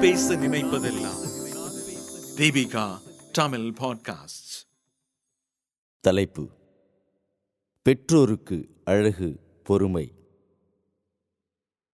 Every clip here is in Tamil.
பேச நினைப்பதெல்லாம். தீபிகா தமிழ் பாட்காஸ்ட் தலைப்பு. பெற்றோருக்கு அழகு பொறுமை.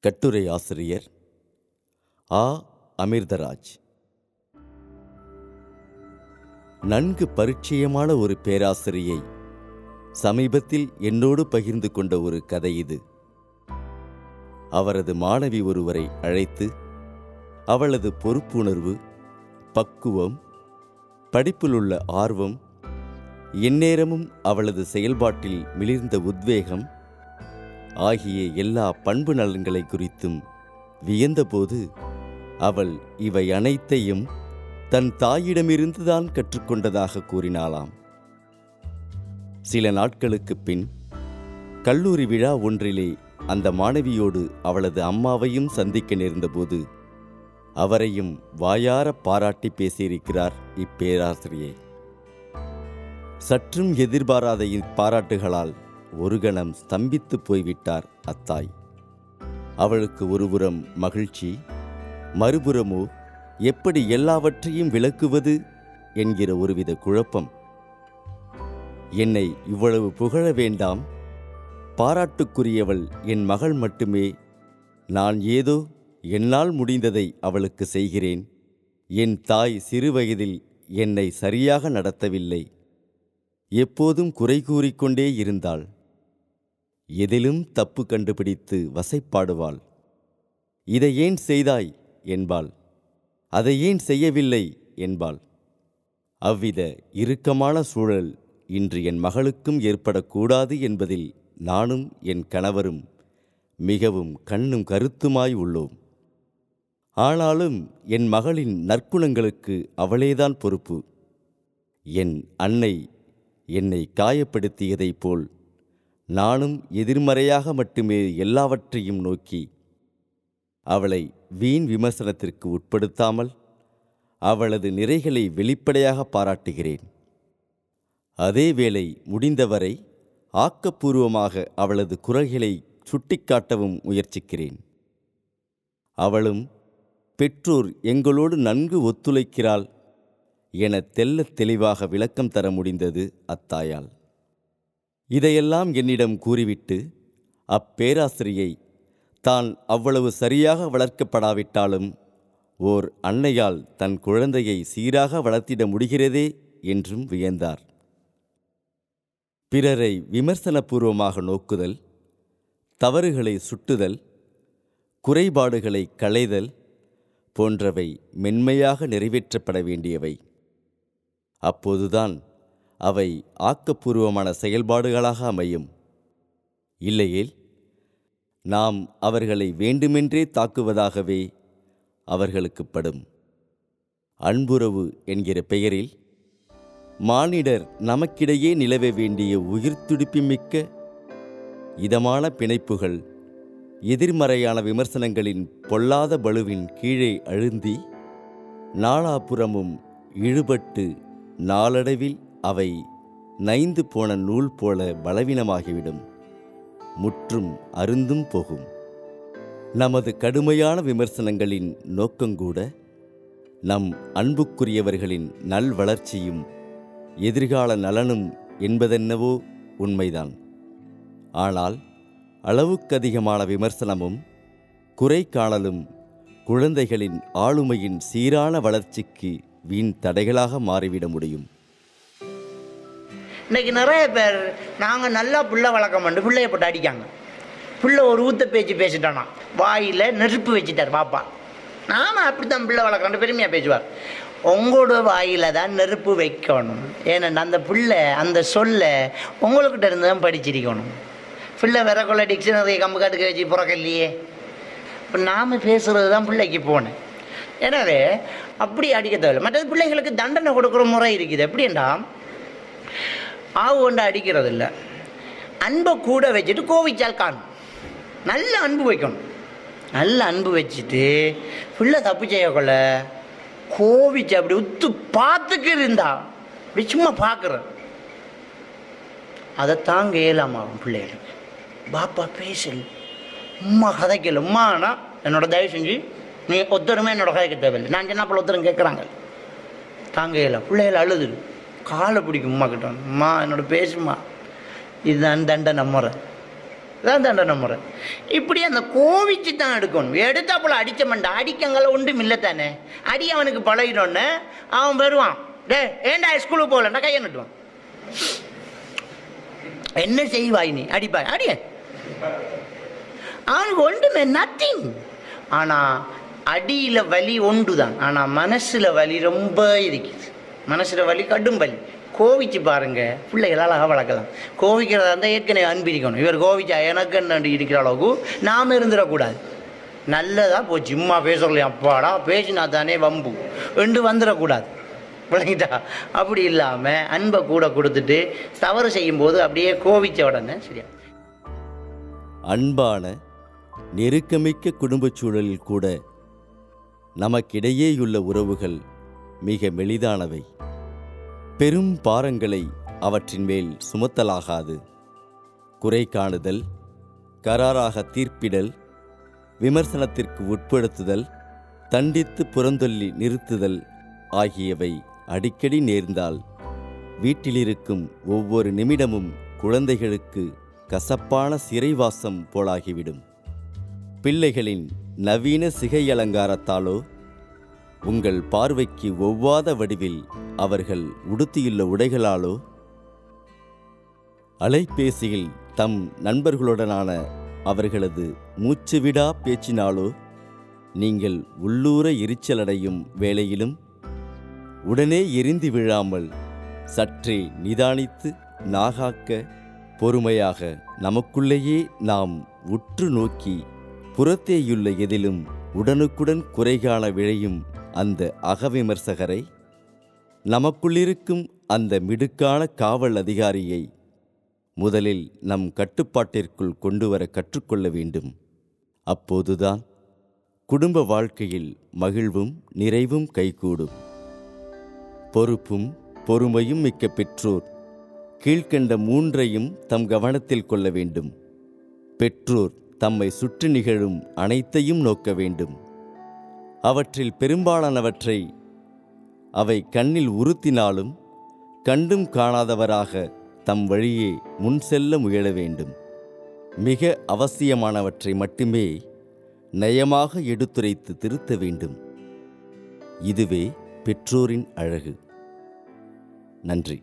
கட்டுரை ஆசிரியர் ஆ. அமிர்தராஜ். நன்கு பரிச்சயமான ஒரு பேராசிரியை சமீபத்தில் என்னோடு பகிர்ந்து கொண்ட ஒரு கதை இது. அவரது மாணவி ஒருவரை அழைத்து அவளது பொறுப்புணர்வு பக்குவம் படிப்பிலுள்ள ஆர்வம் எந்நேரமும் அவளது செயல்பாட்டில் மிளிர்ந்த உத்வேகம் ஆகிய எல்லா பண்பு நலன்களை குறித்தும் வியந்தபோது அவள் இவை அனைத்தையும் தன் தாயிடமிருந்துதான் கற்றுக்கொண்டதாக கூறினாளாம். சில நாட்களுக்குப் பின் கல்லூரி விழா ஒன்றிலே அந்த மாணவியோடு அவளது அம்மாவையும் சந்திக்க நேர்ந்தபோது அவரையும் வாயார பாராட்டி பேசியிருக்கிறார் இப்பேராசிரியை. சற்றும் எதிர்பாராத இப்பாராட்டுகளால் ஒரு கணம் ஸ்தம்பித்து போய்விட்டார் அத்தாய். அவளுக்கு ஒருபுறம் மகிழ்ச்சி மறுபுறமோ எப்படி எல்லாவற்றையும் விளக்குவது? என்கிற ஒருவித குழப்பம். என்னை இவ்வளவு புகழ வேண்டாம். பாராட்டுக்குரியவள் என் மகள் மட்டுமே. நான் ஏதோ என்னால் முடிந்ததை அவளுக்கு செய்கிறேன். என் தாய் சிறுவயதில் என்னை சரியாக நடத்தவில்லை. எப்போதும் குறை கூறிக்கொண்டே இருந்தாள். எதிலும் தப்பு கண்டுபிடித்து வசைப்பாடுவாள். இதை ஏன் செய்தாய்? என்பாள். அதை ஏன் செய்யவில்லை? என்பாள். அவ்வித இறுக்கமான சூழல் இன்று என் மகளுக்கும் ஏற்படக்கூடாது என்பதில் நானும் என் கணவரும் மிகவும் கண்ணும் கருத்துமாய் உள்ளோம். ஆனாலும் என் மகளின் நற்குணங்களுக்கு அவளேதான் பொறுப்பு. என் அன்னை என்னை காயப்படுத்தியதைப் போல் நானும் எதிர்மறையாக மட்டுமே எல்லாவற்றையும் நோக்கி அவளை வீண் விமர்சனத்திற்கு உட்படுத்தாமல் அவளது நிறைகளை வெளிப்படையாக பாராட்டுகிறேன். அதேவேளை முடிந்தவரை ஆக்கப்பூர்வமாக அவளது குரல்களை சுட்டிக்காட்டவும் முயற்சிக்கிறேன். அவளும் பெற்றோர் எங்களோடு நன்கு ஒத்துழைக்கிறாள் என தெள்ளத் தெளிவாக விளக்கம் தர முடிந்தது அத்தாயால். இதையெல்லாம் என்னிடம் கூறிவிட்டு அப்பேராசிரியை தான் அவ்வளவு சரியாக வளர்க்கப்படாவிட்டாலும் ஓர் அன்னையால் தன் குழந்தையை சீராக வளர்த்திட முடிகிறதே என்றும் வியந்தார். பிறரை விமர்சனபூர்வமாக நோக்குதல் தவறுகளை சுட்டுதல் குறைபாடுகளை களைதல் போன்றவை மென்மையாக நிறைவேற்றப்பட வேண்டியவை. அப்போதுதான் அவை ஆக்கப்பூர்வமான செயல்பாடுகளாக அமையும். இல்லையேல் நாம் அவர்களை வேண்டுமென்றே தாக்குவதாகவே அவர்களுக்கு படும். அன்புறவு என்கிற பெயரில் மானிடர் நமக்கிடையே நிலவ வேண்டிய உயிர்த்துடிப்புமிக்க இதமான பிணைப்புகள் எதிர்மறையான விமர்சனங்களின் பொல்லாத பளுவின் கீழே அழுந்தி நாலாபுறமும் இழுபட்டு நாளடைவில் அவை நைந்து போன நூல் போல பலவீனமாகிவிடும் முற்றும் அருந்தும் போகும். நமது கடுமையான விமர்சனங்களின் நோக்கங்கூட நம் அன்புக்குரியவர்களின் நல்வளர்ச்சியும் எதிர்கால நலனும் என்பதென்னவோ உண்மைதான். ஆனால் அளவுக்கதிகமான விமர்சனமும் குறைக்காணலும் குழந்தைகளின் ஆளுமையின் சீரான வளர்ச்சிக்கு வீண் தடைகளாக மாறிவிட முடியும். இன்னைக்கு நிறைய பேர் நாங்கள் நல்லா புள்ள வளர்க்க மாட்டோம் பிள்ளைய போட்டு அடிக்காங்க. பிள்ளை ஒரு ஊத்த பேச்சு பேசிட்டானா? வாயில் நெருப்பு வச்சுட்டார் பாப்பா. நாம அப்படித்தான் பிள்ளை வளர்க்கணும் பெருமையாக பேசுவார். உங்களோட வாயில் தான் நெருப்பு வைக்கணும். ஏன்னா அந்த பிள்ளை அந்த சொல்ல உங்கள்கிட்ட இருந்து தான் படிச்சிருக்கணும். பிள்ளை விறகுள்ள டிக்ஷனரி கம்பு காட்டுக்க வச்சு புறக்கல்லையே இப்போ நாம் பேசுகிறது தான் பிள்ளைக்கு போனேன். எனவே அப்படி அடிக்க தேவையில்லை. மற்றது பிள்ளைகளுக்கு தண்டனை கொடுக்குற முறை இருக்குது. எப்படின்னா ஆவு கொண்டு அடிக்கிறது இல்லை அன்பை கூட வச்சுட்டு கோவிச்சால் காணும். நல்ல அன்பு வைக்கணும். நல்ல அன்பு வச்சுட்டு பிள்ளை தப்பு செய்யக்கொள்ள கோவிச்சு அப்படி உத்து பார்த்துக்கு இருந்தா. அப்படி சும்மா பார்க்குற அதை தாங்க இயலாமாகும் பிள்ளைகளுக்கு. பாப்பா பேசல் உம்மா கதைக்கல உம்மானா என்னோட தயவு செஞ்சு நீ ஒத்தருமே என்னோட கதைக்கு தேவையில்லை. நான் சின்ன பிள்ளை ஒத்தரும் கேட்குறாங்க தாங்கையில் பிள்ளைகள் அழுது. காலை பிடிக்கும் உம்மா கிட்ட. அம்மா என்னோட பேசுமா இதுதான் தண்டனை முறை. இதான் தண்டனை முறை. இப்படி அந்த கோவிச்சு தான் எடுக்கணும். எடுத்தாப்புல அடிச்ச மண்டை அடிக்கங்கள ஒன்றும் இல்லை தானே? அடி அவனுக்கு பழகினோன்னு அவன் வருவான். டே ஏண்டா ஸ்கூலுக்கு போகலண்டா கையை நட்டுவான். என்ன செய்வாய் நீ? அடிப்பாய் அடியே அவனுக்கு ஒன்றுமே நத்திங் ஆனால் அடியில் வலி ஒன்று தான் ஆனால் மனசில் வலி ரொம்ப இருக்குது. மனசில் வலி கடும் வலி. கோவிச்சு பாருங்க பிள்ளைகள் அழகாக வளர்க்கலாம் கோவிக்கிறதா இருந்தால் ஏற்கனவே அன்பிரிக்கணும். இவர் கோவிச்சா எனக்கு என்ன இருக்கிற அளவுக்கு நாம் இருந்துடக்கூடாது. நல்லதாக போச்சு. சும்மா பேசலையே அப்பாடா பேசினா தானே வம்பு. என்று வந்துடக்கூடாது. விளங்கிட்டா அப்படி இல்லாமல் அன்பை கூட கொடுத்துட்டு தவறு செய்யும்போது அப்படியே கோவிச்ச உடனே சரியா. அன்பான நெருக்கமிக்க குடும்பச் சூழலில் கூட நமக்கிடையேயுள்ள உறவுகள் மிக மெலிதானவை. பெரும் பாரங்களை அவற்றின் மேல் சுமத்தலாகாது. குறை காணுதல் கராராக தீர்ப்பிடல் விமர்சனத்திற்கு உட்படுத்துதல் தண்டித்து புறந்தொல்லி நிறுத்துதல் ஆகியவை அடிக்கடி நேர்ந்தால் வீட்டிலிருக்கும் ஒவ்வொரு நிமிடமும் குழந்தைகளுக்கு கசப்பான சிறைவாசம் போலாகிவிடும். பிள்ளைகளின் நவீன சிகை அலங்காரத்தாலோ உங்கள் பார்வைக்கு ஒவ்வாத வடிவில் அவர்கள் உடுத்தியுள்ள உடைகளாலோ அலைபேசியில் தம் நண்பர்களுடனான அவர்களது மூச்சுவிடா பேச்சினாலோ நீங்கள் உள்ளூர எரிச்சலடையும் வேளையிலும் உடனே எரிந்து விழாமல் சற்றே நிதானித்து நாகாக்க பொறுமையாக நமக்குள்ளேயே நாம் உற்று நோக்கி புறத்தேயுள்ள எதிலும் உடனுக்குடன் குறைகாண விழையும் அந்த அகவிமர்சகரை நமக்குள்ளிருக்கும் அந்த மிடுக்கான காவல் அதிகாரியை முதலில் நம் கட்டுப்பாட்டிற்குள் கொண்டு வர கற்றுக்கொள்ள வேண்டும். அப்போதுதான் குடும்ப வாழ்க்கையில் மகிழ்வும் நிறைவும் கைகூடும். பொறுப்பும் பொறுமையும் மிக்க பெற்றோர் கீழ்க்கண்ட மூன்றையும் தம் கவனத்தில் கொள்ள வேண்டும். பெற்றோர் தம்மை சுற்றி நிகழும் அனைத்தையும் நோக்க வேண்டும். அவற்றில் பெரும்பாலானவற்றை அவை கண்ணில் உறுத்தினாலும் கண்டும் காணாதவராக தம் வழியே முன் செல்ல முயல வேண்டும். மிக அவசியமானவற்றை மட்டுமே நயமாக எடுத்துரைத்து திருத்த வேண்டும். இதுவே பெற்றோரின் அழகு. நன்றி.